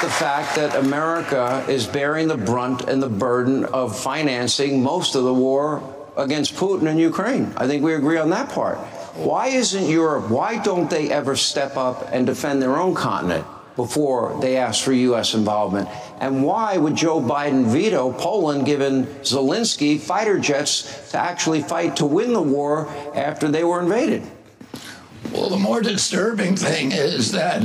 The fact that America is bearing the brunt and the burden of financing most of the war against Putin in Ukraine. I think we agree on that part. Why isn't Europe, why don't they ever step up and defend their own continent before they ask for U.S. involvement? And why would Joe Biden veto Poland giving Zelensky fighter jets to actually fight to win the war after they were invaded? Well, the more disturbing thing is that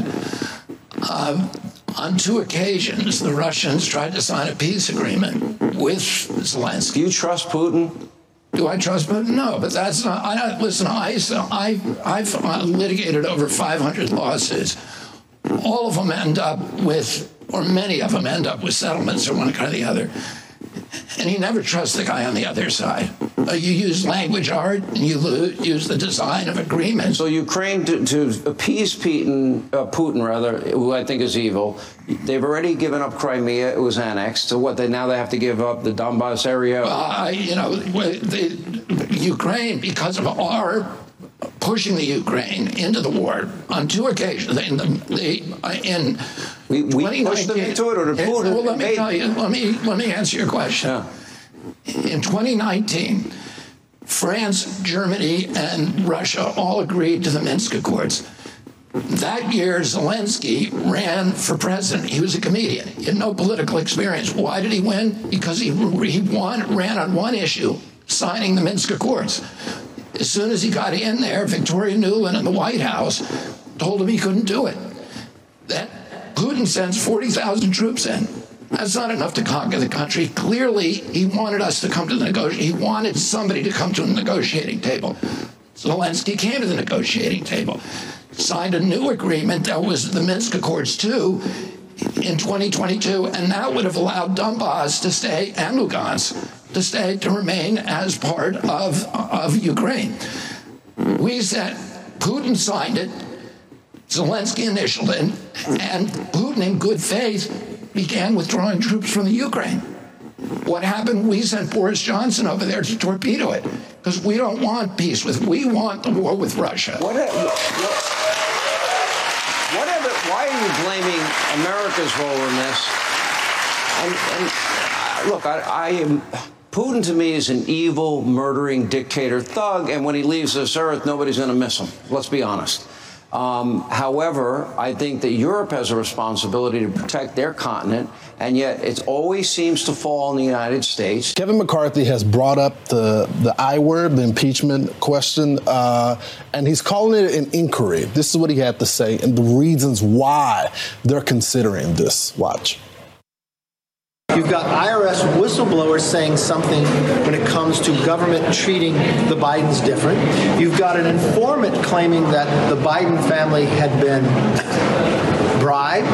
um, on two occasions, the Russians tried to sign a peace agreement with Zelensky. Do you trust Putin? Do I trust Putin? No, but that's not. I listen. I, I I've uh, litigated over 500 lawsuits. All of them end up with, or many of them end up with settlements or one kind or the other. And you never trust the guy on the other side. Uh, you use language art and you use the design of agreements. So Ukraine, to, to appease Putin, uh, Putin rather, who I think is evil, they've already given up Crimea. It was annexed. So what? They now they have to give up the Donbass area. Uh, you know, the, Ukraine because of our pushing the Ukraine into the war on two occasions. In the in we, we pushed them into it, or did Putin? Well, let me tell you. Let me let me answer your question. Yeah. In 2019, France, Germany, and Russia all agreed to the Minsk Accords. That year, Zelensky ran for president. He was a comedian. He had no political experience. Why did he win? Because he, he won, ran on one issue, signing the Minsk Accords. As soon as he got in there, Victoria Nuland in the White House told him he couldn't do it. That Putin sends 40,000 troops in. That's not enough to conquer the country. Clearly, he wanted us to come to the negotiation. He wanted somebody to come to the negotiating table. Zelensky came to the negotiating table, signed a new agreement that was the Minsk Accords 2 in 2022, and that would have allowed Donbass to stay and Lugansk to stay to remain as part of, of Ukraine. We said Putin signed it, Zelensky initialed it, and Putin, in good faith, began withdrawing troops from the Ukraine. What happened? We sent Boris Johnson over there to torpedo it because we don't want peace with. We want the war with Russia. What, what, whatever. Why are you blaming America's role in this? And, and uh, look, I, I am. Putin to me is an evil, murdering dictator thug, and when he leaves this earth, nobody's going to miss him. Let's be honest. Um, however, I think that Europe has a responsibility to protect their continent, and yet it always seems to fall on the United States. Kevin McCarthy has brought up the, the I word, the impeachment question, uh, and he's calling it an inquiry. This is what he had to say and the reasons why they're considering this. Watch. You've got IRS whistleblowers saying something when it comes to government treating the Bidens different. You've got an informant claiming that the Biden family had been bribed.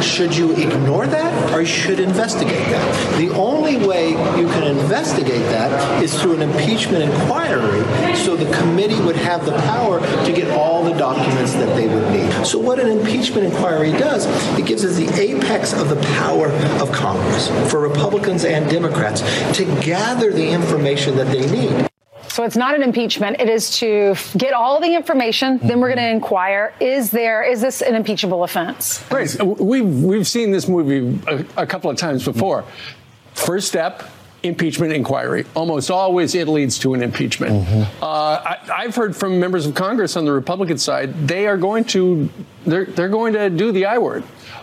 Should you ignore that or should investigate that? The only way you can investigate that is through an impeachment inquiry so the committee would have the power to get all the documents that they would need. So what an impeachment inquiry does, it gives us the apex of the power of Congress for Republicans and Democrats to gather the information that they need. So it's not an impeachment. It is to get all the information. Then we're going to inquire: Is there is this an impeachable offense? Right. We've we've seen this movie a, a couple of times before. First step. Impeachment inquiry. Almost always it leads to an impeachment. Uh, I, I've heard from members of Congress on the Republican side, they are going to they're, they're going to do the I word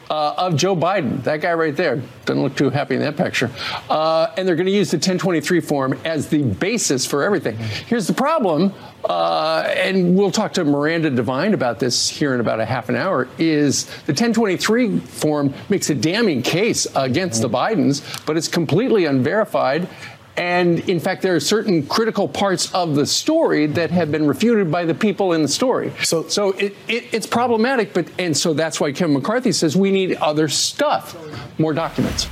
uh, of Joe Biden. That guy right there doesn't look too happy in that picture. Uh, and they're going to use the 1023 form as the basis for everything. Here's the problem, uh, and we'll talk to Miranda Devine about this here in about a half an hour. Is the 1023 form makes a damning case against the Bidens, but it's completely unverified. And in fact, there are certain critical parts of the story that have been refuted by the people in the story. So, so it, it, it's problematic, but and so that's why Kevin McCarthy says we need other stuff, more documents.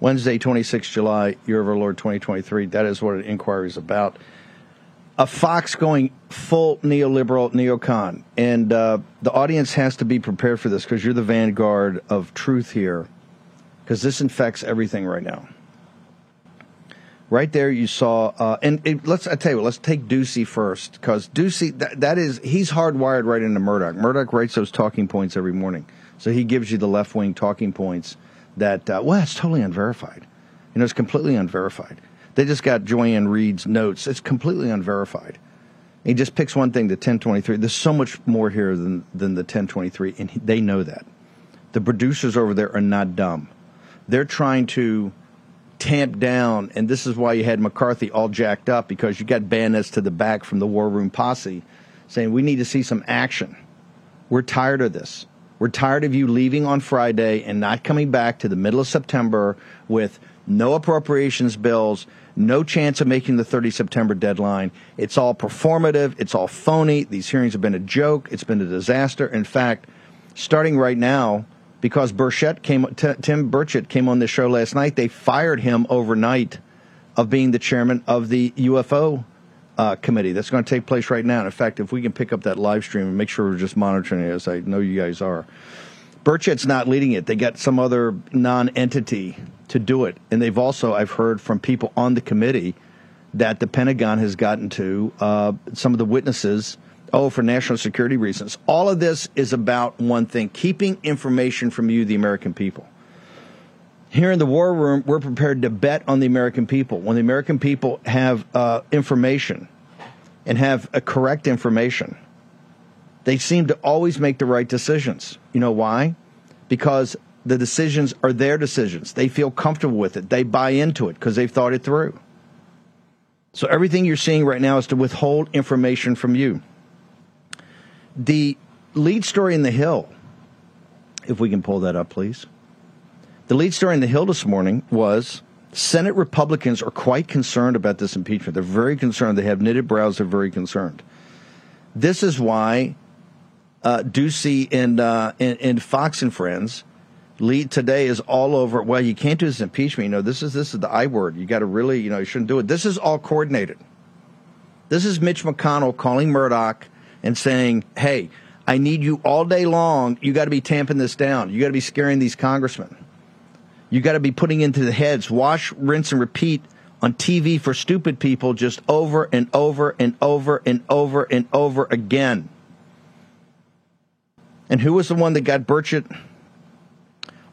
Wednesday, 26 July, year of our Lord 2023. That is what an inquiry is about. A Fox going full neoliberal, neocon. And uh, the audience has to be prepared for this because you're the vanguard of truth here because this infects everything right now. Right there, you saw, uh, and let's I tell you what, let's take Doocy first because Doocy that, that is he's hardwired right into Murdoch. Murdoch writes those talking points every morning, so he gives you the left wing talking points that uh, well, it's totally unverified. You know, it's completely unverified. They just got Joy-Ann Reid's notes. It's completely unverified. He just picks one thing, the 1023. There's so much more here than than the 1023, and he, they know that. The producers over there are not dumb. They're trying to tamp down, and this is why you had McCarthy all jacked up because you got bandits to the back from the War Room posse saying we need to see some action. We're tired of this. We're tired of you leaving on Friday and not coming back to the middle of September with no appropriations bills, no chance of making the 30 September deadline. It's all performative, it's all phony. These hearings have been a joke, it's been a disaster. In fact, starting right now, because Burchett came, T- Tim Burchett came on this show last night. They fired him overnight of being the chairman of the UFO uh, committee. That's going to take place right now. In fact, if we can pick up that live stream and make sure we're just monitoring it, as I know you guys are. Burchett's not leading it. They got some other non-entity to do it, and they've also I've heard from people on the committee that the Pentagon has gotten to uh, some of the witnesses Oh, for national security reasons. All of this is about one thing keeping information from you, the American people. Here in the war room, we're prepared to bet on the American people. When the American people have uh, information and have a correct information, they seem to always make the right decisions. You know why? Because the decisions are their decisions. They feel comfortable with it. They buy into it because they've thought it through. So everything you're seeing right now is to withhold information from you. The lead story in The Hill, if we can pull that up, please. The lead story in The Hill this morning was Senate Republicans are quite concerned about this impeachment. They're very concerned. They have knitted brows. They're very concerned. This is why uh, Doocy and, uh, and, and Fox and Friends lead today is all over. Well, you can't do this impeachment. You know, this is this is the I word. You got to really, you know, you shouldn't do it. This is all coordinated. This is Mitch McConnell calling Murdoch and saying, hey, I need you all day long. You got to be tamping this down. You got to be scaring these congressmen. You got to be putting into the heads, wash, rinse, and repeat on TV for stupid people just over and over and over and over and over again. And who was the one that got Burchett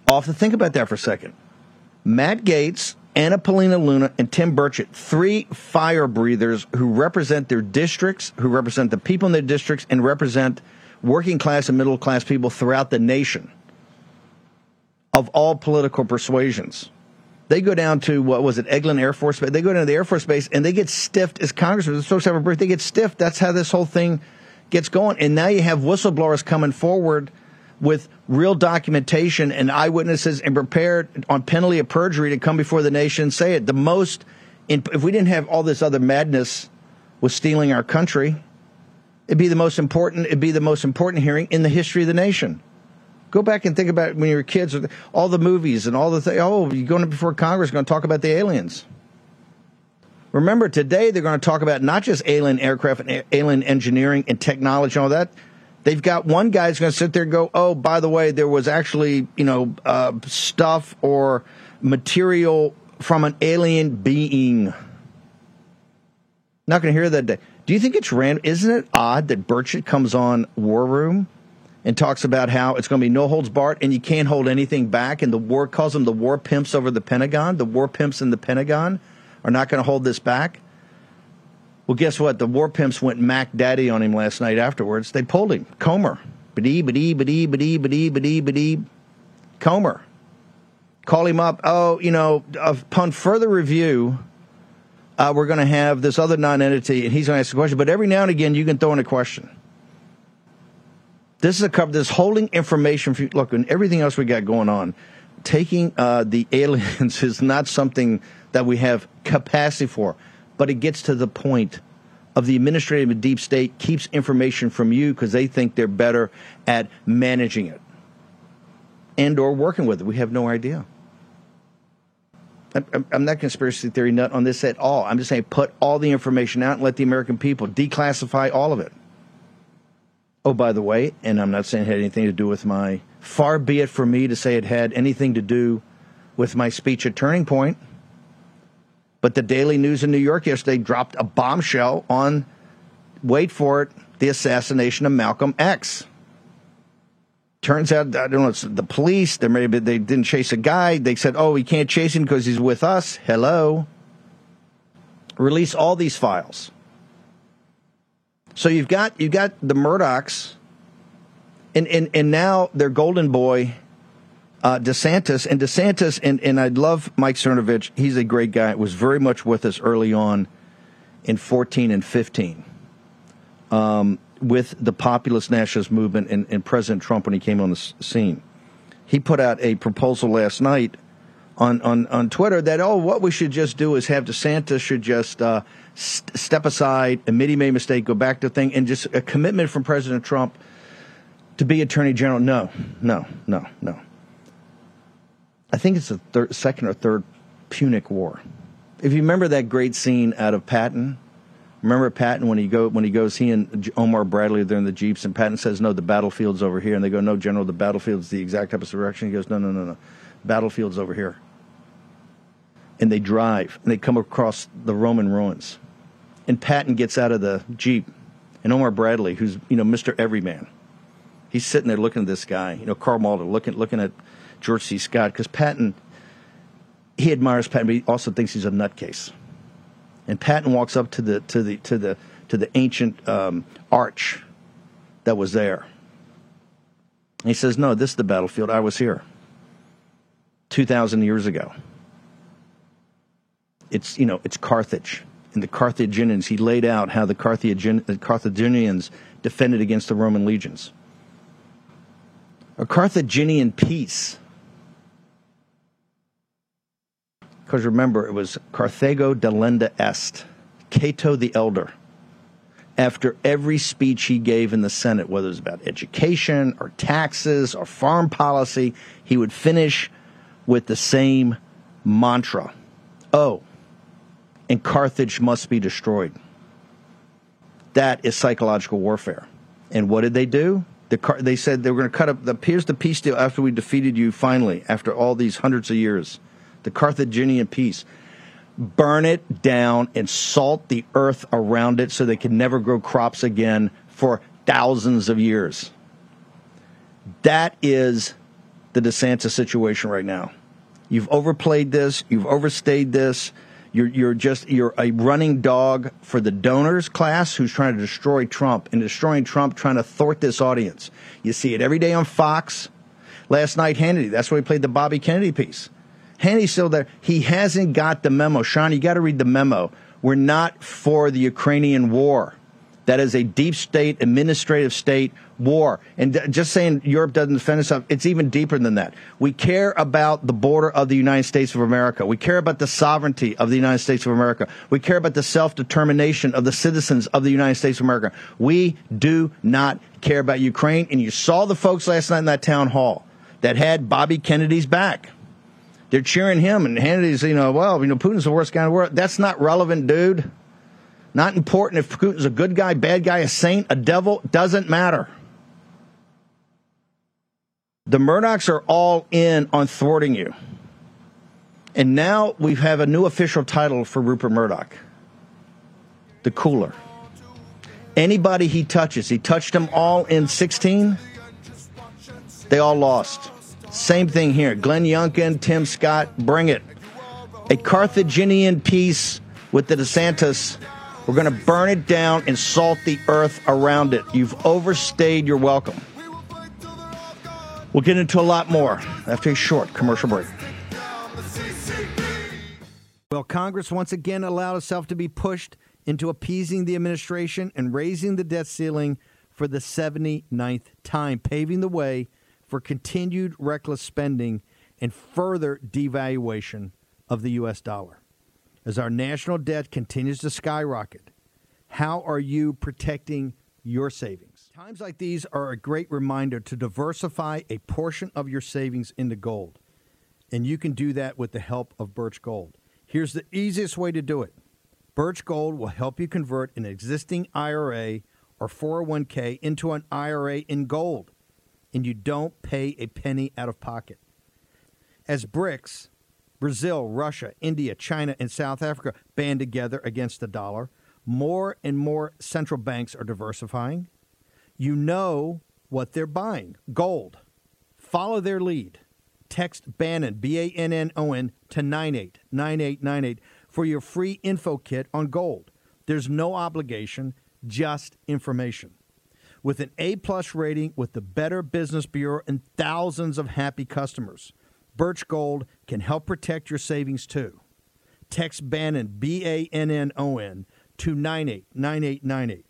off? To think about that for a second. Matt Gaetz Anna Paulina Luna, and Tim Burchett, three fire breathers who represent their districts, who represent the people in their districts, and represent working class and middle class people throughout the nation of all political persuasions. They go down to what was it, Eglin Air Force Base? They go down to the Air Force Base and they get stiffed as congressmen. Supposed to have a break. They get stiffed. That's how this whole thing gets going. And now you have whistleblowers coming forward with real documentation and eyewitnesses and prepared on penalty of perjury to come before the nation and say it. The most, if we didn't have all this other madness with stealing our country, it'd be the most important. It'd be the most important hearing in the history of the nation. Go back and think about when you were kids, all the movies and all the things. Oh, you're going before Congress, going to talk about the aliens. Remember, today they're going to talk about not just alien aircraft and alien engineering and technology and all that. They've got one guy who's going to sit there and go, "Oh, by the way, there was actually you know uh, stuff or material from an alien being." Not going to hear that day. Do you think it's random? Isn't it odd that Burchett comes on War Room and talks about how it's going to be no holds barred and you can't hold anything back, and the war calls them the war pimps over the Pentagon. The war pimps in the Pentagon are not going to hold this back. Well, guess what? The war pimps went Mac Daddy on him last night afterwards. They pulled him. Comer. Badee, badee, badee, badee, badee, badee, badee. Comer. Call him up. Oh, you know, upon further review, uh, we're going to have this other non entity, and he's going to ask a question. But every now and again, you can throw in a question. This is a cover. This holding information. For, look, and everything else we got going on, taking uh, the aliens is not something that we have capacity for, but it gets to the point of the administrative deep state keeps information from you because they think they're better at managing it and or working with it. We have no idea. I'm not conspiracy theory nut on this at all. I'm just saying put all the information out and let the American people declassify all of it. Oh, by the way, and I'm not saying it had anything to do with my, far be it for me to say it had anything to do with my speech at Turning Point. But the Daily News in New York yesterday dropped a bombshell on, wait for it, the assassination of Malcolm X. Turns out, I don't know, it's the police. There maybe they didn't chase a guy. They said, "Oh, we can't chase him because he's with us." Hello. Release all these files. So you've got you've got the Murdochs, and and and now their golden boy, uh, DeSantis, and DeSantis, and and I love Mike Cernovich. He's a great guy. Was very much with us early on, in fourteen and fifteen. Um, with the populist nationalist movement and, and, President Trump when he came on the scene. He put out a proposal last night on, on, on Twitter that, oh, what we should just do is have DeSantis should just uh, st- step aside, admit he made a mistake, go back to thing, and just a commitment from President Trump to be Attorney General. No, no, no, no. I think it's the second or third Punic War. If you remember that great scene out of Patton, Remember Patton when he go when he goes he and Omar Bradley they're in the jeeps and Patton says no the battlefield's over here. And they go no General the battlefield's the exact opposite direction. He goes no no no no. Battlefield's over here. And they drive and they come across the Roman ruins. And Patton gets out of the jeep and Omar Bradley who's you know Mister Everyman he's sitting there looking at this guy you know Karl Malden looking looking at George C Scott because Patton he admires Patton but he also thinks he's a nutcase and Patton walks up to the to the to the to the ancient um, arch that was there. And he says, "No, this is the battlefield. I was here two thousand years ago. It's you know it's Carthage." And the Carthaginians, he laid out how the, the Carthaginians defended against the Roman legions. A Carthaginian peace Because remember, it was Carthago delenda est, Cato the Elder. After every speech he gave in the Senate, whether it was about education or taxes or foreign policy, he would finish with the same mantra Oh, and Carthage must be destroyed. That is psychological warfare. And what did they do? The car- they said they were going to cut up the here's the peace deal after we defeated you finally after all these hundreds of years the Carthaginian peace. Burn it down and salt the earth around it so they can never grow crops again for thousands of years. That is the DeSantis situation right now. You've overplayed this, you've overstayed this. You're, you're just you're a running dog for the donors class who's trying to destroy Trump and destroying Trump, trying to thwart this audience. You see it every day on Fox. Last night, Hannity. That's why he played the Bobby Kennedy piece. Hanny's still there. He hasn't got the memo. Sean, you got to read the memo. We're not for the Ukrainian war. That is a deep state, administrative state war. And just saying Europe doesn't defend itself, it's even deeper than that. We care about the border of the United States of America. We care about the sovereignty of the United States of America. We care about the self determination of the citizens of the United States of America. We do not care about Ukraine. And you saw the folks last night in that town hall that had Bobby Kennedy's back. They're cheering him, and Hannity's, you know, well, you know, Putin's the worst guy in the world. That's not relevant, dude. Not important if Putin's a good guy, bad guy, a saint, a devil, doesn't matter. The Murdochs are all in on thwarting you. And now we have a new official title for Rupert Murdoch the cooler. Anybody he touches, he touched them all in 16, they all lost. Same thing here. Glenn Youngkin, Tim Scott, bring it. A Carthaginian peace with the DeSantis We're going to burn it down and salt the earth around it. You've overstayed your welcome. We'll get into a lot more after a short commercial break. Well, Congress once again allowed itself to be pushed into appeasing the administration and raising the debt ceiling for the 79th time, paving the way for continued reckless spending and further devaluation of the U.S. dollar. As our national debt continues to skyrocket, how are you protecting your savings? Times like these are a great reminder to diversify a portion of your savings into gold. And you can do that with the help of Birch Gold. Here's the easiest way to do it Birch Gold will help you convert an existing IRA or 401k into an IRA in gold, and you don't pay a penny out of pocket. As BRICS, Brazil, Russia, India, China, and South Africa band together against the dollar, more and more central banks are diversifying. You know what they're buying gold. Follow their lead. Text Bannon, B A N N O N, to 989898 for your free info kit on gold. There's no obligation, just information. With an A plus rating with the Better Business Bureau and thousands of happy customers, Birch Gold can help protect your savings too. Text Bannon, B A N N O N, to 989898.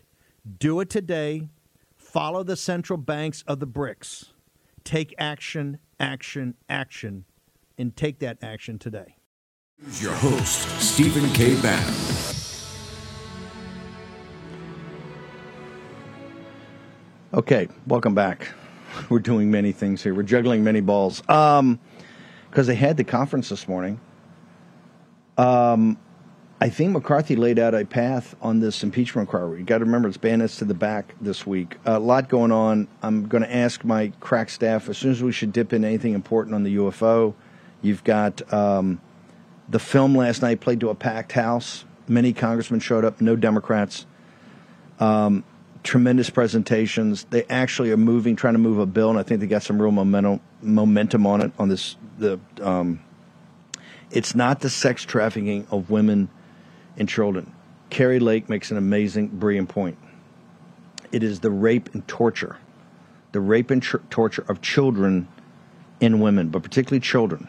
Do it today. Follow the central banks of the BRICS. Take action, action, action, and take that action today. Here's your host, Stephen K. Bannon. Okay, welcome back. We're doing many things here. We're juggling many balls. Um, because they had the conference this morning. Um, I think McCarthy laid out a path on this impeachment inquiry. You got to remember it's bandits to the back this week. A lot going on. I'm going to ask my crack staff as soon as we should dip in anything important on the UFO. You've got um, the film last night played to a packed house. Many congressmen showed up, no Democrats. Um, tremendous presentations. They actually are moving, trying to move a bill, and I think they got some real momentum momentum on it. On this, the um, it's not the sex trafficking of women and children. Kari Lake makes an amazing, brilliant point. It is the rape and torture, the rape and tr- torture of children and women, but particularly children.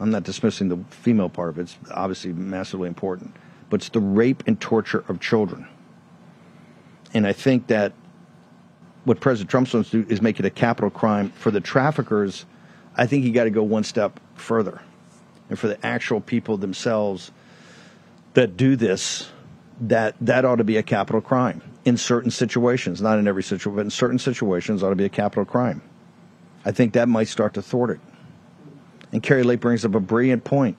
I'm not dismissing the female part of it. It's obviously massively important, but it's the rape and torture of children. And I think that what President Trump wants to do is make it a capital crime for the traffickers. I think you got to go one step further. And for the actual people themselves that do this, that that ought to be a capital crime in certain situations, not in every situation, but in certain situations ought to be a capital crime. I think that might start to thwart it. And Kari Lake brings up a brilliant point.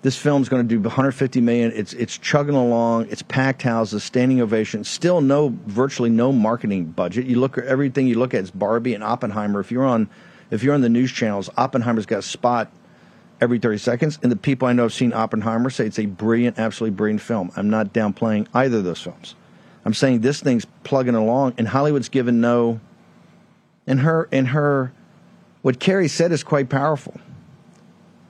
This film's going to do 150 million. It's it's chugging along. It's packed houses, standing ovations. Still no, virtually no marketing budget. You look at everything you look at. It's Barbie and Oppenheimer. If you're on, if you're on the news channels, Oppenheimer's got a spot every 30 seconds. And the people I know have seen Oppenheimer say it's a brilliant, absolutely brilliant film. I'm not downplaying either of those films. I'm saying this thing's plugging along, and Hollywood's given no. And her, and her, what Kari said is quite powerful.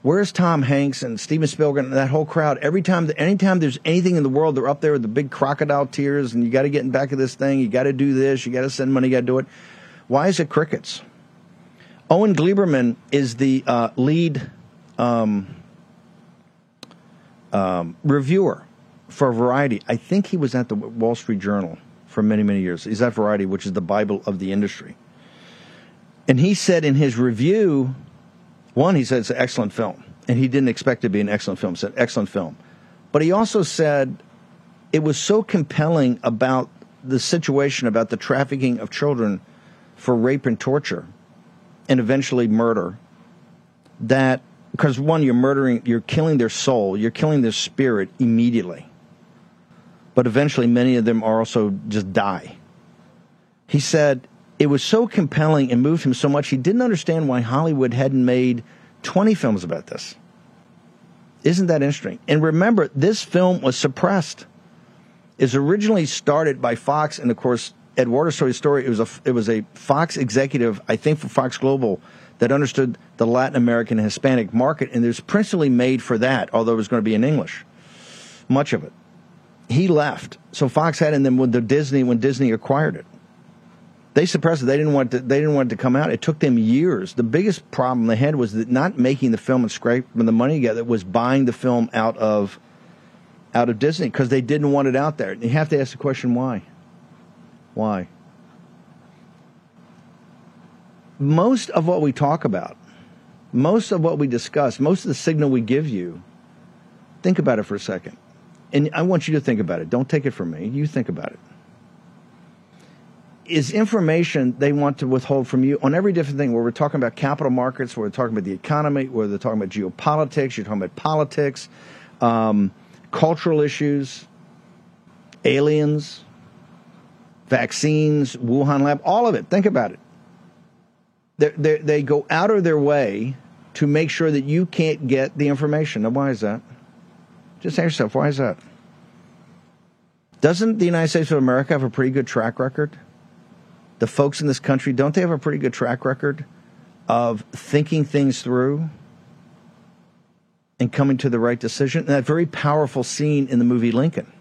Where's Tom Hanks and Steven Spielberg and that whole crowd? Every time, anytime there's anything in the world, they're up there with the big crocodile tears, and you got to get in back of this thing. You got to do this. You got to send money. You got to do it. Why is it crickets? Owen Gleiberman is the uh, lead um, um, reviewer for Variety. I think he was at the Wall Street Journal for many, many years. He's at Variety, which is the Bible of the industry. And he said in his review, one, he said it's an excellent film. And he didn't expect it to be an excellent film. He said, excellent film. But he also said it was so compelling about the situation, about the trafficking of children for rape and torture and eventually murder, that because one, you're murdering, you're killing their soul, you're killing their spirit immediately. But eventually, many of them are also just die. He said it was so compelling and moved him so much, he didn't understand why Hollywood hadn't made 20 films about this. Isn't that interesting? And remember, this film was suppressed. It was originally started by Fox, and of course, Eduardo Soy's story. It was a it was a Fox executive, I think, for Fox Global, that understood the Latin American and Hispanic market, and it was principally made for that, although it was going to be in English, much of it. he left. So Fox had, and then when the Disney when Disney acquired it, they suppressed it. They didn't want to, they didn't want it to come out. It took them years. The biggest problem they had was that not making the film and scraping the money together was buying the film out of out of Disney because they didn't want it out there. And you have to ask the question why. Why? Most of what we talk about, most of what we discuss, most of the signal we give you, think about it for a second. And I want you to think about it. Don't take it from me. You think about it is information they want to withhold from you on every different thing. Where we're talking about capital markets, where we're talking about the economy, where they're talking about geopolitics, you're talking about politics, um, cultural issues, aliens, vaccines, Wuhan lab, all of it. Think about it. They're, they're, they go out of their way to make sure that you can't get the information. Now, why is that? Just ask yourself, why is that? Doesn't the United States of America have a pretty good track record? The folks in this country, don't they have a pretty good track record of thinking things through and coming to the right decision? And that very powerful scene in the movie Lincoln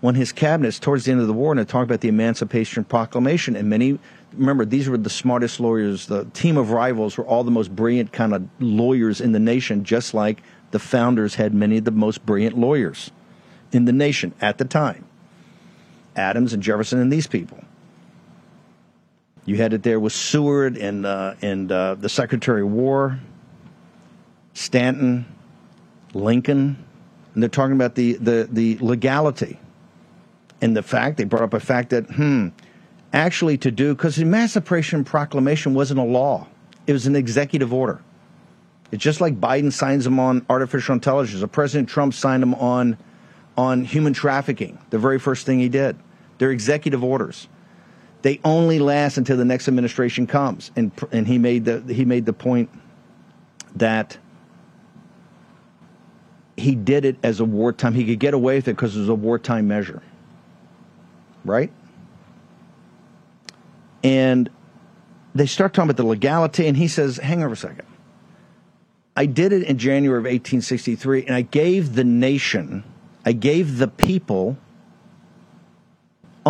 when his cabinets towards the end of the war and they talked about the Emancipation Proclamation and many remember these were the smartest lawyers. The team of rivals were all the most brilliant kind of lawyers in the nation just like the founders had many of the most brilliant lawyers in the nation at the time. Adams and Jefferson and these people you had it there with Seward and uh, and uh, the Secretary of War Stanton Lincoln and they're talking about the, the, the legality and the fact they brought up a fact that hmm actually to do because the Emancipation Proclamation wasn't a law; it was an executive order. It's just like Biden signs them on artificial intelligence, or President Trump signed them on on human trafficking. The very first thing he did. They're executive orders. They only last until the next administration comes, and and he made the he made the point that he did it as a wartime. He could get away with it because it was a wartime measure right? And they start talking about the legality, and he says, hang on a second. I did it in January of 1863, and I gave the nation, I gave the people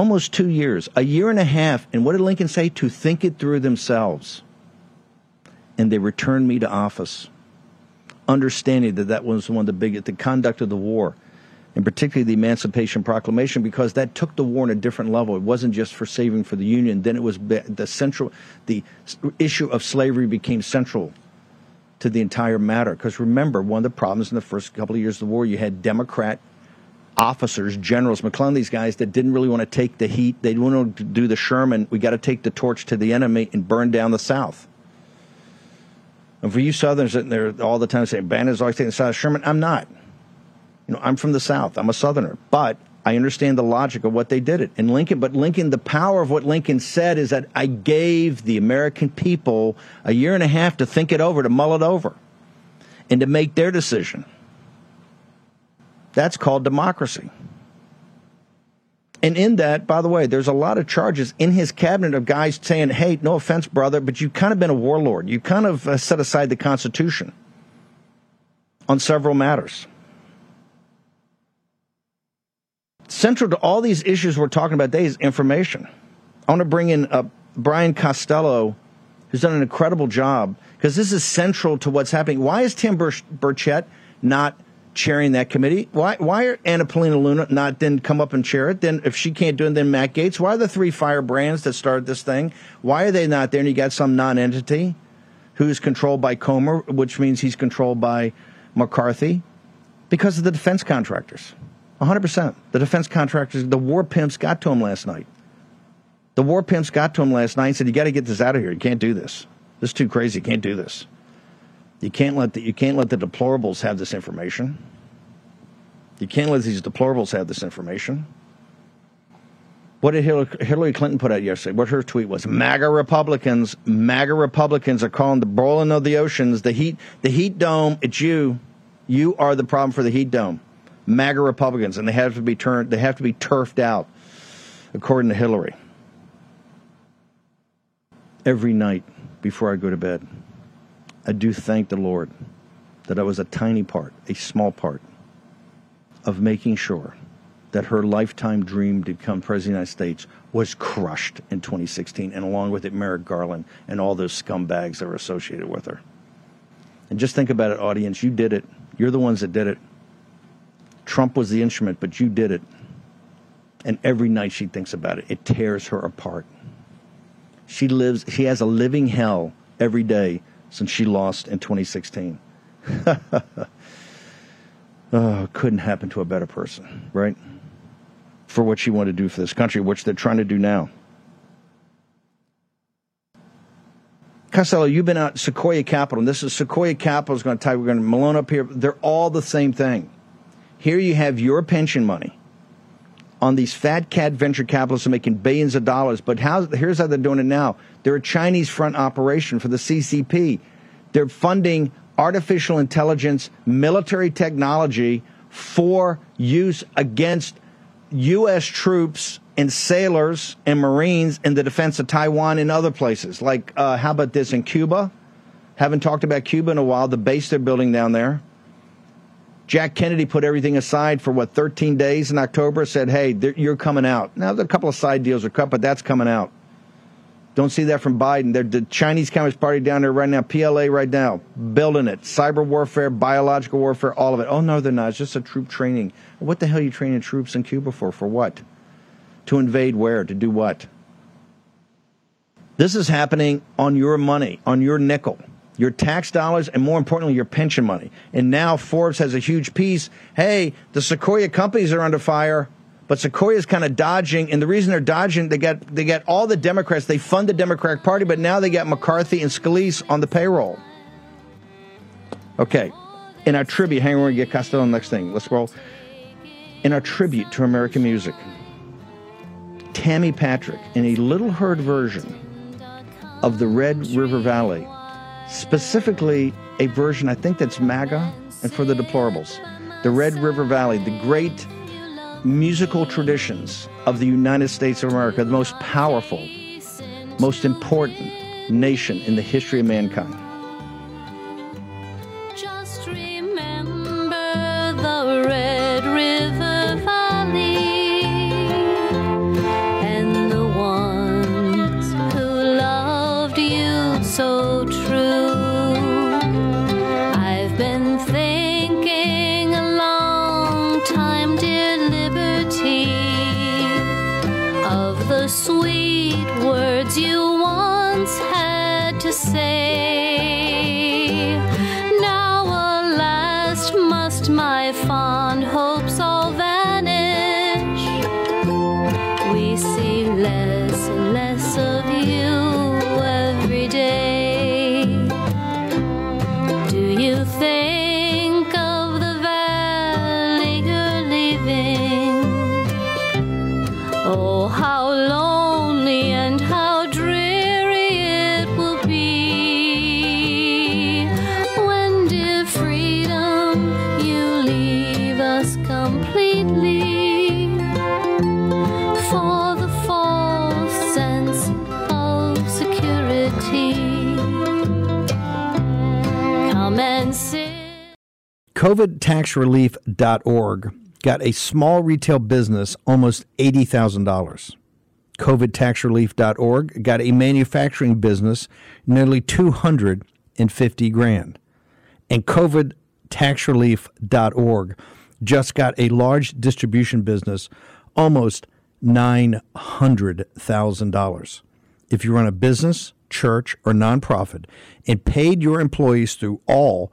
almost two years, a year and a half. And what did Lincoln say? To think it through themselves. And they returned me to office, understanding that that was one of the biggest, the conduct of the war and particularly the Emancipation Proclamation, because that took the war on a different level. It wasn't just for saving for the Union. Then it was the central, the issue of slavery became central to the entire matter. Because remember, one of the problems in the first couple of years of the war, you had Democrat officers, generals, McClellan, these guys that didn't really want to take the heat. They didn't want to do the Sherman. We got to take the torch to the enemy and burn down the South. And for you Southerners sitting there all the time saying, Bannon's always taking the South, Sherman, I'm not. You know, I'm from the South. I'm a Southerner, but I understand the logic of what they did it. in Lincoln, but Lincoln, the power of what Lincoln said is that I gave the American people a year and a half to think it over, to mull it over, and to make their decision. That's called democracy. And in that, by the way, there's a lot of charges in his cabinet of guys saying, hey, no offense, brother, but you've kind of been a warlord. You kind of uh, set aside the Constitution on several matters. Central to all these issues we're talking about today is information. I want to bring in uh, Brian Costello, who's done an incredible job, because this is central to what's happening. Why is Tim Burchett not chairing that committee? Why why are Anna Paulina Luna not then come up and chair it? Then if she can't do it, then Matt Gaetz. Why are the three firebrands that started this thing? Why are they not there? And you got some non-entity who's controlled by Comer, which means he's controlled by McCarthy, because of the defense contractors. 100%. The defense contractors, the war pimps got to him last night. The war pimps got to him last night and said, You got to get this out of here. You can't do this. This is too crazy. You can't do this. You can't let the, you can't let the deplorables have this information. You can't let these deplorables have this information. What did Hillary Clinton put out yesterday? What her tweet was: MAGA Republicans, MAGA Republicans are calling the boiling of the oceans, the heat, the heat dome. It's you. You are the problem for the heat dome. MAGA Republicans, and they have to be turned. They have to be turfed out, according to Hillary. Every night before I go to bed, I do thank the Lord that I was a tiny part, a small part, of making sure that her lifetime dream to become president of the United States was crushed in 2016, and along with it, Merrick Garland and all those scumbags that were associated with her. And just think about it, audience. You did it. You're the ones that did it. Trump was the instrument, but you did it. And every night she thinks about it, it tears her apart. She lives, she has a living hell every day since she lost in 2016. oh, couldn't happen to a better person, right? For what she wanted to do for this country, which they're trying to do now. Costello, you've been out Sequoia Capital, and this is Sequoia Capital is going to tie. we're going to Malone up here. They're all the same thing. Here you have your pension money on these fat cat venture capitalists are making billions of dollars. But how, here's how they're doing it now. They're a Chinese front operation for the CCP. They're funding artificial intelligence, military technology for use against U.S. troops and sailors and Marines in the defense of Taiwan and other places. Like, uh, how about this in Cuba? Haven't talked about Cuba in a while, the base they're building down there. Jack Kennedy put everything aside for what 13 days in October. Said, "Hey, you're coming out." Now, a couple of side deals are cut, but that's coming out. Don't see that from Biden. They're the Chinese Communist Party down there right now, PLA right now, building it. Cyber warfare, biological warfare, all of it. Oh no, they're not. It's just a troop training. What the hell are you training troops in Cuba for? For what? To invade where? To do what? This is happening on your money, on your nickel your tax dollars, and more importantly, your pension money. And now Forbes has a huge piece. Hey, the Sequoia companies are under fire, but Sequoia is kind of dodging. And the reason they're dodging, they got they got all the Democrats. They fund the Democratic Party, but now they got McCarthy and Scalise on the payroll. Okay, in our tribute, hang on, we get Costello next thing. Let's roll. In our tribute to American music, Tammy Patrick, in a little heard version of the Red River Valley specifically a version, I think that's MAGA and for the deplorables. The Red River Valley, the great musical traditions of the United States of America, the most powerful, most important nation in the history of mankind. COVIDtaxrelief.org got a small retail business almost $80,000. COVIDtaxrelief.org got a manufacturing business nearly 250 grand. And COVIDtaxrelief.org just got a large distribution business almost $900,000. If you run a business, church, or nonprofit and paid your employees through all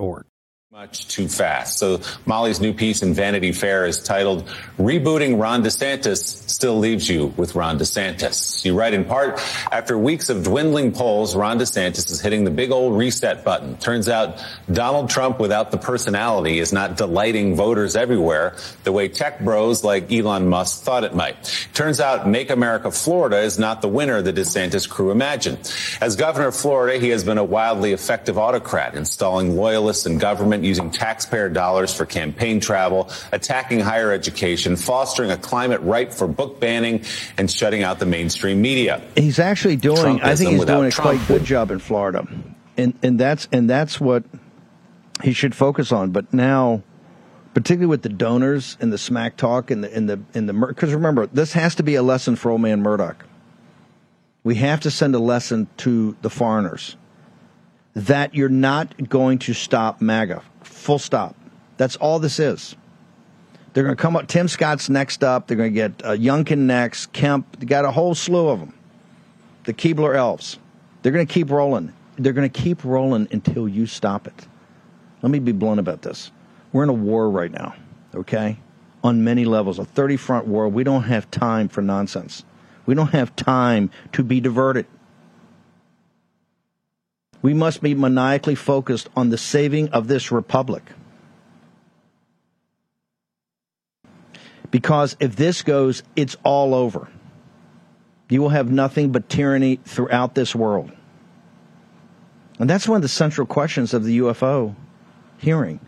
org much too fast. So Molly's new piece in Vanity Fair is titled Rebooting Ron DeSantis Still Leaves You with Ron DeSantis. You write in part, after weeks of dwindling polls, Ron DeSantis is hitting the big old reset button. Turns out Donald Trump without the personality is not delighting voters everywhere the way tech bros like Elon Musk thought it might. Turns out Make America Florida is not the winner the DeSantis crew imagined. As governor of Florida, he has been a wildly effective autocrat, installing loyalists in government using taxpayer dollars for campaign travel, attacking higher education, fostering a climate ripe for book banning, and shutting out the mainstream media. He's actually doing. Trumpism I think he's doing a Trump quite good job in Florida, and and that's and that's what he should focus on. But now particularly with the donors and the smack talk and the in the in the because remember this has to be a lesson for old man Murdoch. We have to send a lesson to the foreigners that you're not going to stop MAGA. Full stop. That's all this is. They're going to come up. Tim Scott's next up. They're going to get uh, Youngkin next. Kemp. They got a whole slew of them. The Keebler elves. They're going to keep rolling. They're going to keep rolling until you stop it. Let me be blunt about this. We're in a war right now, okay? On many levels, a 30 front war. We don't have time for nonsense. We don't have time to be diverted. We must be maniacally focused on the saving of this republic. Because if this goes, it's all over. You will have nothing but tyranny throughout this world. And that's one of the central questions of the UFO hearing.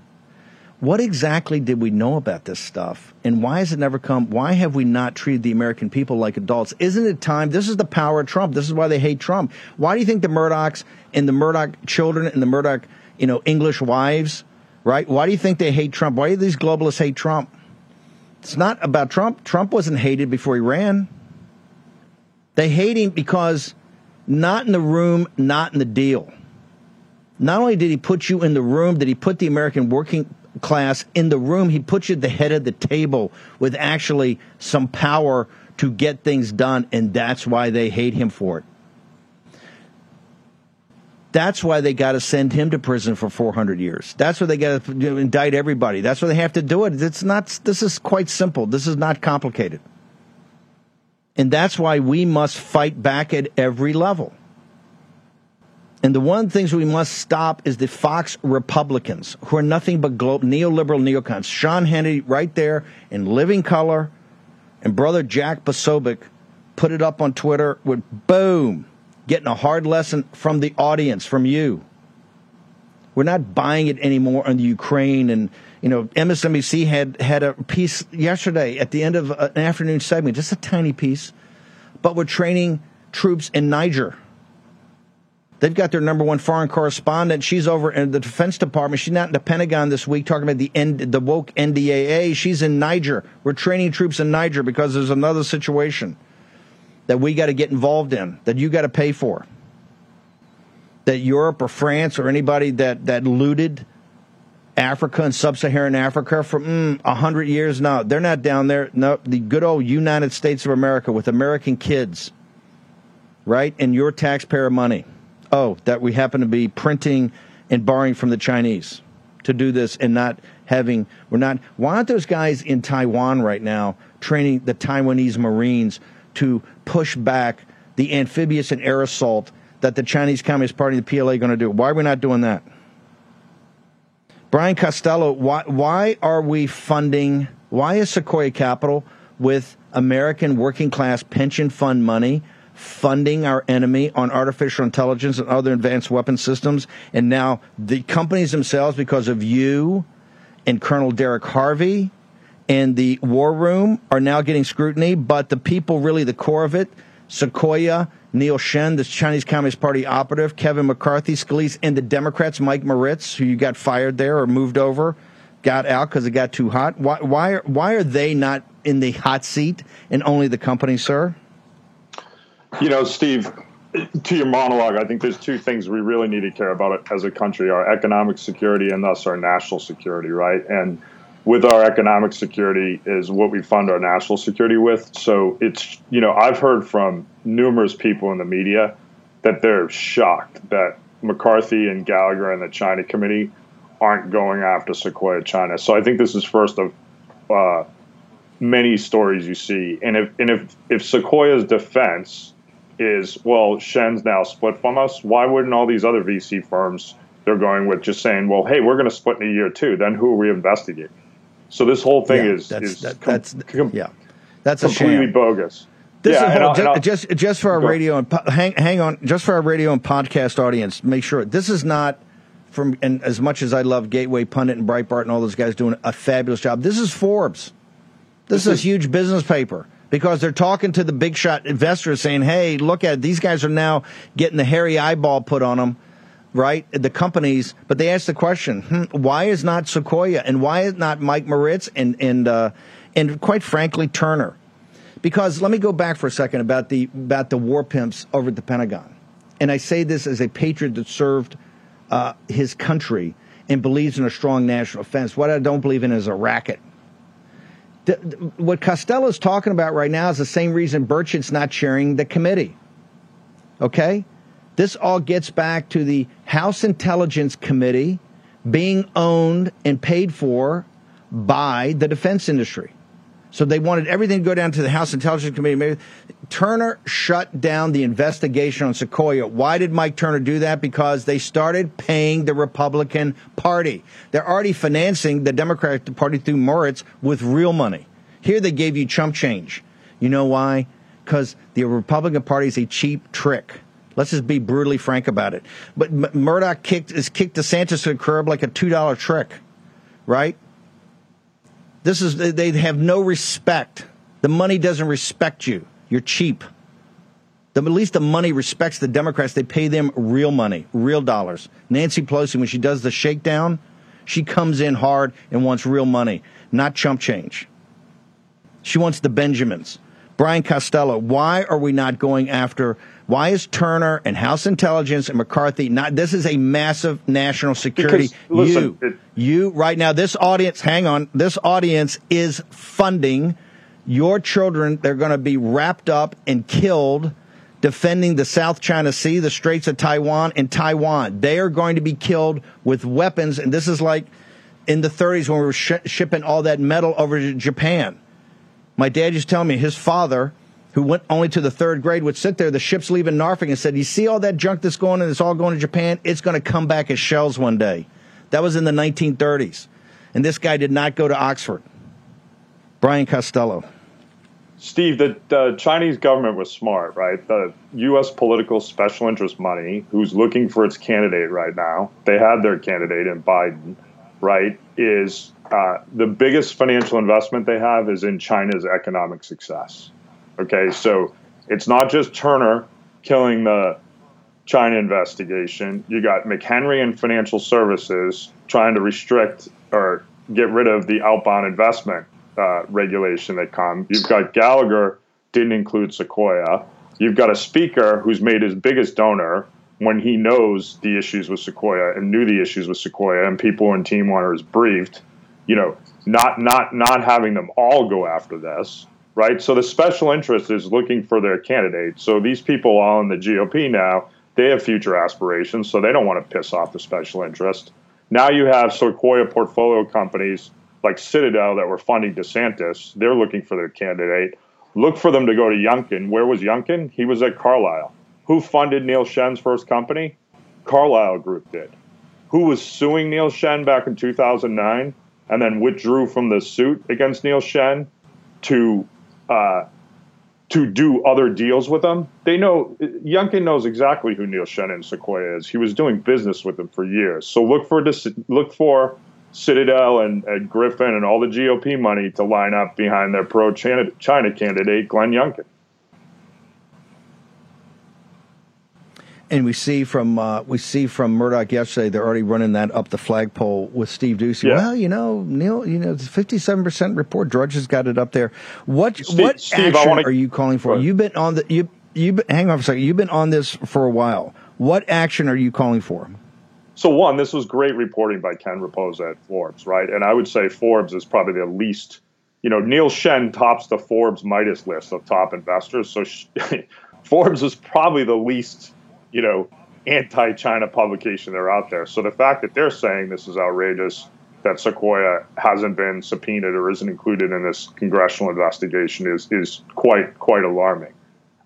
What exactly did we know about this stuff? And why has it never come? Why have we not treated the American people like adults? Isn't it time? This is the power of Trump. This is why they hate Trump. Why do you think the Murdochs and the Murdoch children and the Murdoch, you know, English wives, right? Why do you think they hate Trump? Why do these globalists hate Trump? It's not about Trump. Trump wasn't hated before he ran. They hate him because not in the room, not in the deal. Not only did he put you in the room, did he put the American working class in the room. He puts you at the head of the table with actually some power to get things done, and that's why they hate him for it. That's why they got to send him to prison for 400 years. That's why they got to indict everybody. That's why they have to do it. It's not. This is quite simple. This is not complicated, and that's why we must fight back at every level. And the one things we must stop is the Fox Republicans, who are nothing but glo- neoliberal neocons. Sean Hannity, right there in living color, and brother Jack Posobiec put it up on Twitter with boom, getting a hard lesson from the audience, from you. We're not buying it anymore on the Ukraine and you know MSNBC had had a piece yesterday at the end of uh, an afternoon segment, just a tiny piece, but we're training troops in Niger They've got their number one foreign correspondent. She's over in the Defense Department. She's not in the Pentagon this week talking about the N- the woke NDAA. She's in Niger. We're training troops in Niger because there's another situation that we got to get involved in, that you got to pay for. That Europe or France or anybody that, that looted Africa and sub-Saharan Africa for mm, 100 years now, they're not down there. No, the good old United States of America with American kids, right? And your taxpayer money oh, that we happen to be printing and borrowing from the Chinese to do this and not having, we're not, why aren't those guys in Taiwan right now training the Taiwanese Marines to push back the amphibious and air assault that the Chinese Communist Party the PLA are going to do? Why are we not doing that? Brian Costello, why, why are we funding, why is Sequoia Capital with American working class pension fund money funding our enemy on artificial intelligence and other advanced weapon systems. And now the companies themselves, because of you and Colonel Derek Harvey and the war room, are now getting scrutiny. But the people, really, the core of it, Sequoia, Neil Shen, the Chinese Communist Party operative, Kevin McCarthy, Scalise, and the Democrats, Mike Moritz, who you got fired there or moved over, got out because it got too hot. Why, why, why are they not in the hot seat and only the company, sir? You know, Steve, to your monologue, I think there's two things we really need to care about as a country: our economic security and thus our national security, right? And with our economic security is what we fund our national security with. So it's, you know, I've heard from numerous people in the media that they're shocked that McCarthy and Gallagher and the China Committee aren't going after Sequoia China. So I think this is first of uh, many stories you see. And if and if if Sequoia's defense is well, Shen's now split from us, why wouldn't all these other VC firms they're going with just saying, well, hey, we're going to split in a year too? Then who are we investigating? So this whole thing Yeah, is that's- is that- com- that's- com- yeah. That's a completely bogus. This yeah, is and hold- I'll- I'll- just just for our radio and po- hang hang on just for our radio and podcast audience. Make sure this is not from and as much as I love Gateway Pundit and Breitbart and all those guys doing a fabulous job. This is Forbes. This, is a huge business paper because they're talking to the big shot investors saying, "Hey, look at it. these guys are now getting the hairy eyeball put on them." Right, the companies, but they ask the question: hmm, Why is not Sequoia, and why is not Mike Moritz, and and uh, and quite frankly Turner? Because let me go back for a second about the about the war pimps over at the Pentagon, and I say this as a patriot that served uh, his country and believes in a strong national defense. What I don't believe in is a racket. The- what Costello's talking about right now is the same reason Burchett's not chairing the committee. Okay, this all gets back to the House Intelligence Committee being owned and paid for by the defense industry. So they wanted everything to go down to the House Intelligence Committee. Turner shut down the investigation on Sequoia. Why did Mike Turner do that? Because they started paying the Republican Party. They're already financing the Democratic Party through Moritz with real money. Here they gave you chump change. You know why? Because the Republican Party is a cheap trick. Let's just be brutally frank about it. But Murdoch kicked is kicked DeSantis to the curb like a two dollar trick, right? This is they have no respect. The money doesn't respect you. You're cheap. The, at least the money respects the Democrats. They pay them real money, real dollars. Nancy Pelosi, when she does the shakedown, she comes in hard and wants real money, not chump change. She wants the Benjamins. Brian Costello, why are we not going after? Why is Turner and House Intelligence and McCarthy not? This is a massive national security. Because, listen, you, it- you right now, this audience, hang on, this audience is funding your children. They're going to be wrapped up and killed defending the South China Sea, the Straits of Taiwan, and Taiwan. They are going to be killed with weapons. And this is like in the 30s when we were sh- shipping all that metal over to Japan. My dad used to tell me his father, who went only to the third grade, would sit there. The ship's leaving Norfolk and said, "You see all that junk that's going and it's all going to Japan. It's going to come back as shells one day." That was in the 1930s, and this guy did not go to Oxford. Brian Costello. Steve, the, the Chinese government was smart, right? The U.S. political special interest money, who's looking for its candidate right now, they had their candidate in Biden, right? Is uh, the biggest financial investment they have is in China's economic success. Okay, so it's not just Turner killing the China investigation. You got McHenry and Financial Services trying to restrict or get rid of the outbound investment uh, regulation that come. You've got Gallagher didn't include Sequoia. You've got a speaker who's made his biggest donor when he knows the issues with Sequoia and knew the issues with Sequoia, and people in Team Warner is briefed. You know, not not not having them all go after this, right? So the special interest is looking for their candidate. So these people all in the GOP now, they have future aspirations, so they don't want to piss off the special interest. Now you have Sequoia portfolio companies like Citadel that were funding DeSantis. They're looking for their candidate. Look for them to go to Youngkin. Where was Youngkin? He was at Carlyle. Who funded Neil Shen's first company? Carlyle Group did. Who was suing Neil Shen back in 2009 and then withdrew from the suit against Neil Shen to uh, to do other deals with them? They know Youngkin knows exactly who Neil Shen and Sequoia is. He was doing business with them for years. So look for. Look for Citadel and, and Griffin and all the GOP money to line up behind their pro China candidate, Glenn Youngkin. And we see from uh, we see from Murdoch yesterday, they're already running that up the flagpole with Steve Doocy. Yeah. Well, you know, Neil, you know, fifty-seven percent report. Drudge has got it up there. What Steve- what Steve, action wanna- are you calling for? You've been on the you you hang on for a second. You've been on this for a while. What action are you calling for? So one, this was great reporting by Ken Rapoza at Forbes, right? And I would say Forbes is probably the least, you know, Neil Shen tops the Forbes Midas list of top investors. So Forbes is probably the least, you know, anti-China publication that are out there. So the fact that they're saying this is outrageous, that Sequoia hasn't been subpoenaed or isn't included in this congressional investigation is is quite quite alarming.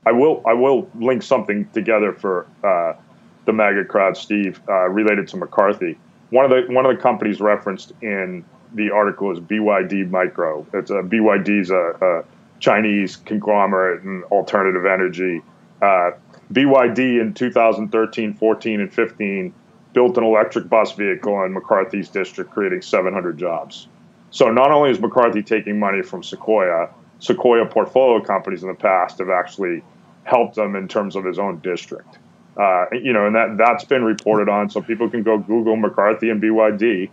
I will I will link something together for uh, the MAGA crowd, Steve, uh, related to McCarthy. One of the one of the companies referenced in the article is BYD Micro. It's a BYD's a, a Chinese conglomerate and alternative energy. Uh, BYD in 2013, 14, and 15 built an electric bus vehicle in McCarthy's district, creating 700 jobs. So not only is McCarthy taking money from Sequoia, Sequoia portfolio companies in the past have actually helped him in terms of his own district. Uh, you know, and that that's been reported on, so people can go Google McCarthy and BYD,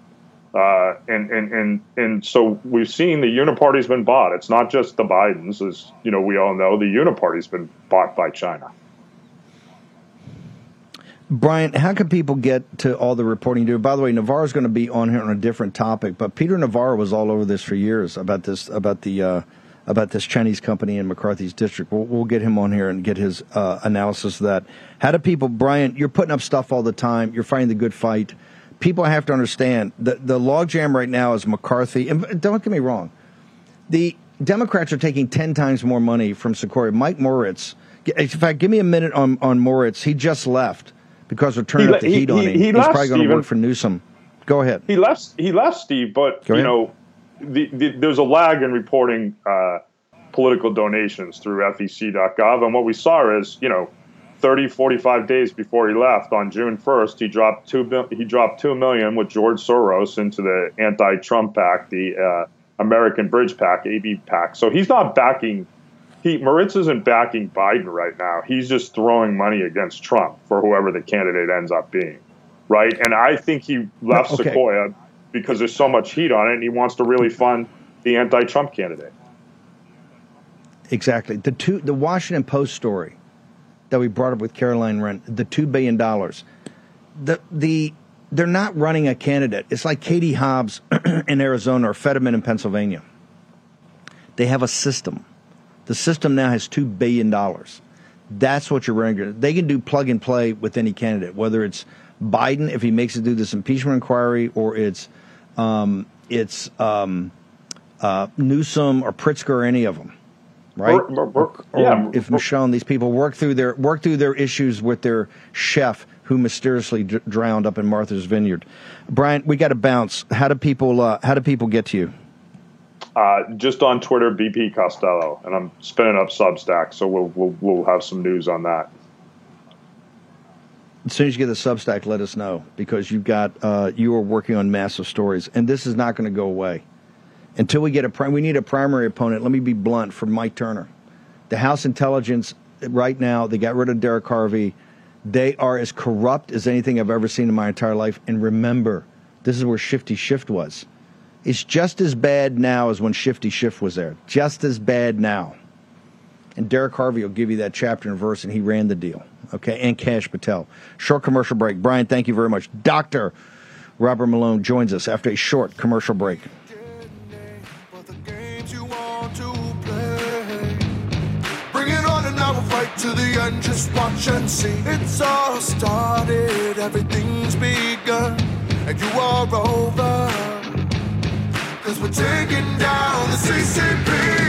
uh, and and and and so we've seen the Uniparty's been bought. It's not just the Bidens, as you know, we all know the Uniparty's been bought by China. Brian, how can people get to all the reporting you do? By the way, Navarro's going to be on here on a different topic, but Peter Navarro was all over this for years about this about the uh, about this Chinese company in McCarthy's district. We'll, we'll get him on here and get his uh, analysis of that. How do people, Brian? You're putting up stuff all the time. You're fighting the good fight. People have to understand the the logjam right now is McCarthy. And don't get me wrong, the Democrats are taking ten times more money from Sequoia. Mike Moritz. In fact, give me a minute on on Moritz. He just left because we're turning he, up the heat he, on him. He He's left, probably going to work for Newsom. Go ahead. He left. He left, Steve. But you know, the, the, there's a lag in reporting uh, political donations through FEC.gov, and what we saw is, you know, 30, 45 days before he left on June 1st, he dropped two. He dropped two million with George Soros into the anti-Trump PAC, the uh, American Bridge PAC, AB PAC. So he's not backing he Moritz isn't backing Biden right now. He's just throwing money against Trump for whoever the candidate ends up being, right? And I think he left okay. Sequoia because there's so much heat on it, and he wants to really fund the anti-Trump candidate. Exactly. The two, the Washington Post story that we brought up with Caroline Wren, the two billion dollars. The the they're not running a candidate. It's like Katie Hobbs in Arizona or Fetterman in Pennsylvania. They have a system. The system now has $2 billion. That's what you're running. They can do plug and play with any candidate, whether it's Biden, if he makes it through this impeachment inquiry, or it's um, it's um, uh, Newsom or Pritzker or any of them, right? Or, yeah. if Michelle and these people work through their work through their issues with their chef who mysteriously d- drowned up in Martha's Vineyard. Brian, we got to bounce. How do people uh, how do people get to you? Uh, just on Twitter, BP Costello, and I'm spinning up Substack, so we'll we'll, we'll have some news on that. As soon as you get the Substack, let us know because you've got uh, you are working on massive stories, and this is not going to go away until we get a. We need a primary opponent. Let me be blunt for Mike Turner, the House Intelligence right now. They got rid of Derek Harvey. They are as corrupt as anything I've ever seen in my entire life. And remember, this is where Shifty Shift was. It's just as bad now as when Shifty Shift was there. Just as bad now. And Derek Harvey will give you that chapter and verse, and he ran the deal. Okay, and Kash Patel. Short commercial break. Brian, thank you very much. Dr. Robert Malone joins us after a short commercial break. Bring it on, and I will fight to the end, just watch and see. It's all started, everything's begun, and you are over. Cause we're taking down the CCP.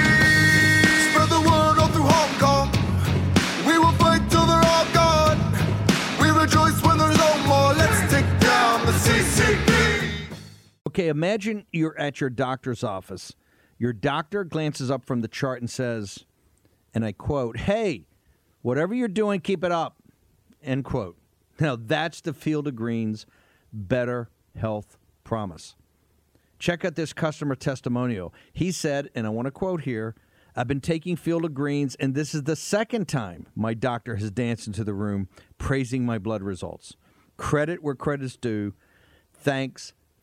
Okay, imagine you're at your doctor's office. Your doctor glances up from the chart and says, and I quote, Hey, whatever you're doing, keep it up. End quote. Now, that's the Field of Greens Better Health Promise. Check out this customer testimonial. He said, and I want to quote here I've been taking Field of Greens, and this is the second time my doctor has danced into the room praising my blood results. Credit where credit's due. Thanks,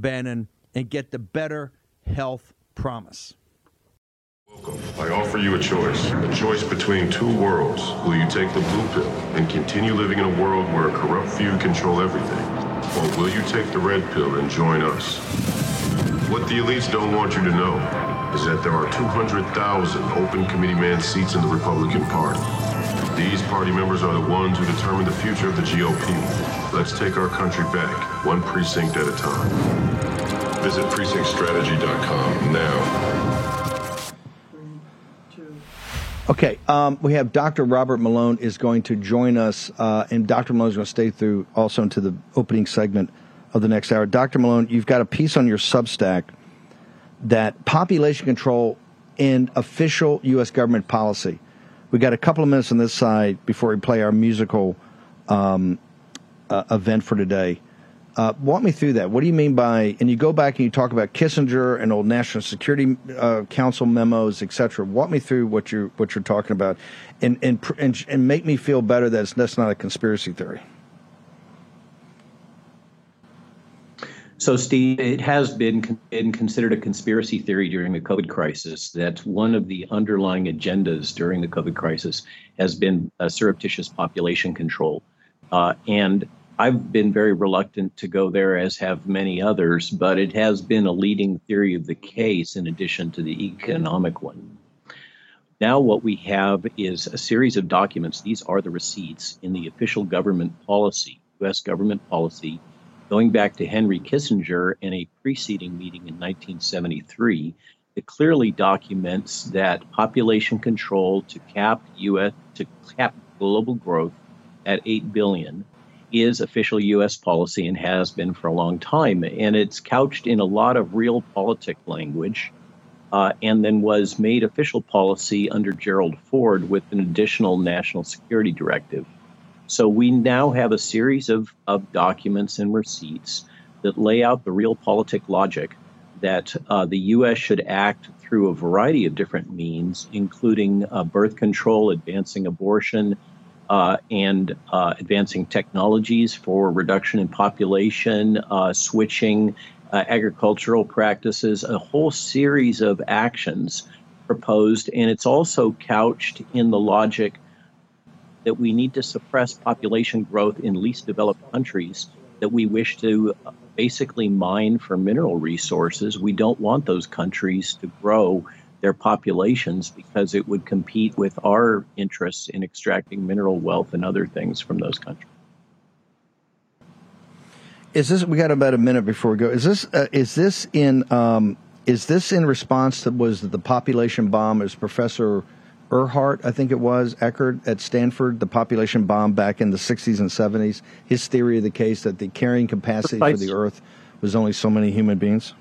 Bannon, and get the better health promise. Welcome. I offer you a choice. A choice between two worlds. Will you take the blue pill and continue living in a world where a corrupt few control everything? Or will you take the red pill and join us? What the elites don't want you to know is that there are 200,000 open committee man seats in the Republican Party. These party members are the ones who determine the future of the GOP. Let's take our country back, one precinct at a time. Visit precinctstrategy.com now. Okay, um, we have Dr. Robert Malone is going to join us, uh, and Dr. Malone is going to stay through also into the opening segment of the next hour. Dr. Malone, you've got a piece on your Substack that population control in official U.S. government policy. We got a couple of minutes on this side before we play our musical um, uh, event for today. Uh, walk me through that. What do you mean by? And you go back and you talk about Kissinger and old National Security uh, Council memos, etc. Walk me through what you're what you're talking about, and and and, and make me feel better that that's not a conspiracy theory. So, Steve, it has been, been considered a conspiracy theory during the COVID crisis that one of the underlying agendas during the COVID crisis has been a surreptitious population control. Uh, and I've been very reluctant to go there, as have many others, but it has been a leading theory of the case in addition to the economic one. Now, what we have is a series of documents. These are the receipts in the official government policy, U.S. government policy, going back to Henry Kissinger in a preceding meeting in 1973 that clearly documents that population control to cap U.S. to cap global growth at 8 billion is official U.S. policy and has been for a long time. And it's couched in a lot of realpolitik language uh, and then was made official policy under Gerald Ford with an additional national security directive. So we now have a series of, of documents and receipts that lay out the realpolitik logic that uh, the U.S. should act through a variety of different means, including uh, birth control, advancing abortion, uh, and uh, advancing technologies for reduction in population, uh, switching uh, agricultural practices, a whole series of actions proposed. And it's also couched in the logic that we need to suppress population growth in least developed countries that we wish to uh, basically mine for mineral resources. We don't want those countries to grow their populations because it would compete with our interests in extracting mineral wealth and other things from those countries. Is this? We got about a minute before we go. Is this? Uh, is this in? Um, is this in response to was the population bomb? Is Professor Earhart, I think it was Eckert at Stanford, the population bomb back in the '60s and '70s. His theory of the case that the carrying capacity for the Earth was only so many human beings.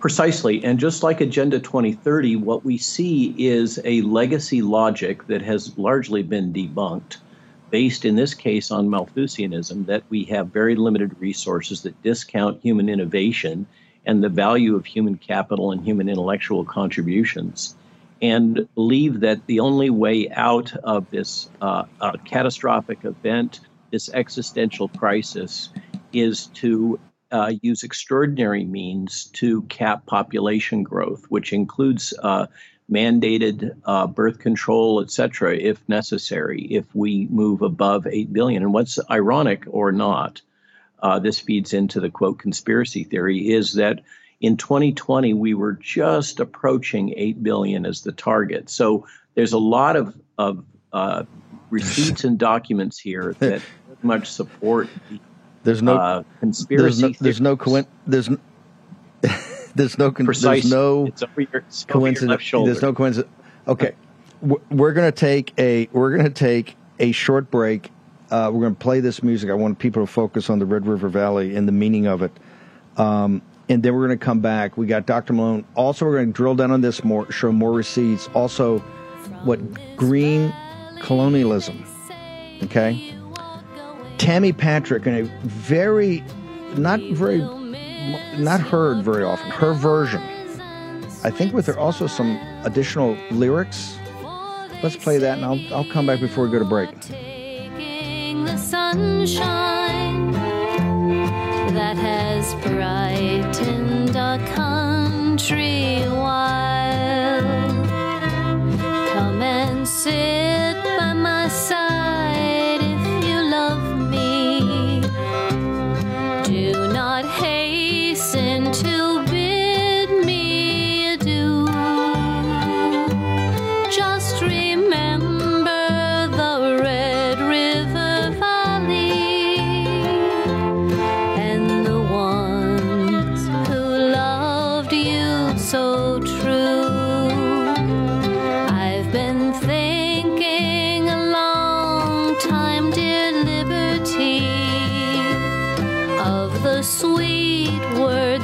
Precisely. And just like Agenda 2030, what we see is a legacy logic that has largely been debunked, based in this case on Malthusianism, that we have very limited resources that discount human innovation and the value of human capital and human intellectual contributions, and believe that the only way out of this uh, uh, catastrophic event, this existential crisis, is to uh, use extraordinary means to cap population growth, which includes uh, mandated uh, birth control, et cetera, if necessary, if we move above 8 billion. And what's ironic or not, uh, this feeds into the quote conspiracy theory, is that in 2020, we were just approaching 8 billion as the target. So there's a lot of, of uh, receipts and documents here that much support the There's no uh, conspiracy. There's no, there's no coin. There's n- there's no con- Precise. there's no It's over your, it's over your coincidence. left shoulder. There's no coincidence. Okay, we're, we're gonna take a we're gonna take a short break. Uh, we're gonna play this music. I want people to focus on the Red River Valley and the meaning of it. Um, and then we're going to come back. We got Dr. Malone. Also, we're going to drill down on this more, show more receipts. Also, what green colonialism. Okay. Tammy Patrick in a very, not very, not heard very often. Her version. I think with there also some additional lyrics. Let's play that, and I'll I'll come back before we go to break. the sunshine that has brightened our country while. Come and sit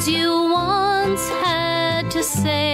you once had to say.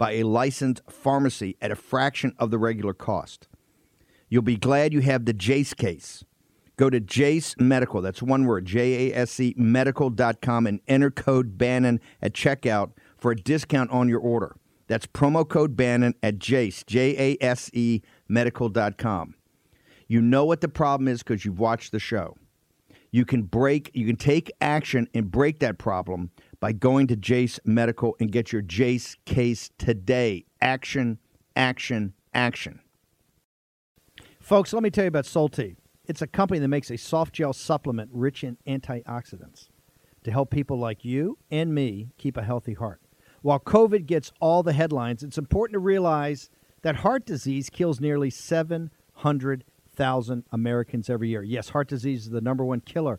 by a licensed pharmacy at a fraction of the regular cost. You'll be glad you have the Jase case. Go to Jase Medical, that's one word, J A S E medical.com, and enter code Bannon at checkout for a discount on your order. That's promo code Bannon at Jase, J A S E medical.com. You know what the problem is because you've watched the show. You can break, you can take action and break that problem by going to Jase Medical and get your Jase case today. Action, action, action. Folks, let me tell you about Solti. It's a company that makes a soft gel supplement rich in antioxidants to help people like you and me keep a healthy heart. While COVID gets all the headlines, it's important to realize that heart disease kills nearly 700,000 Americans every year. Yes, heart disease is the number one killer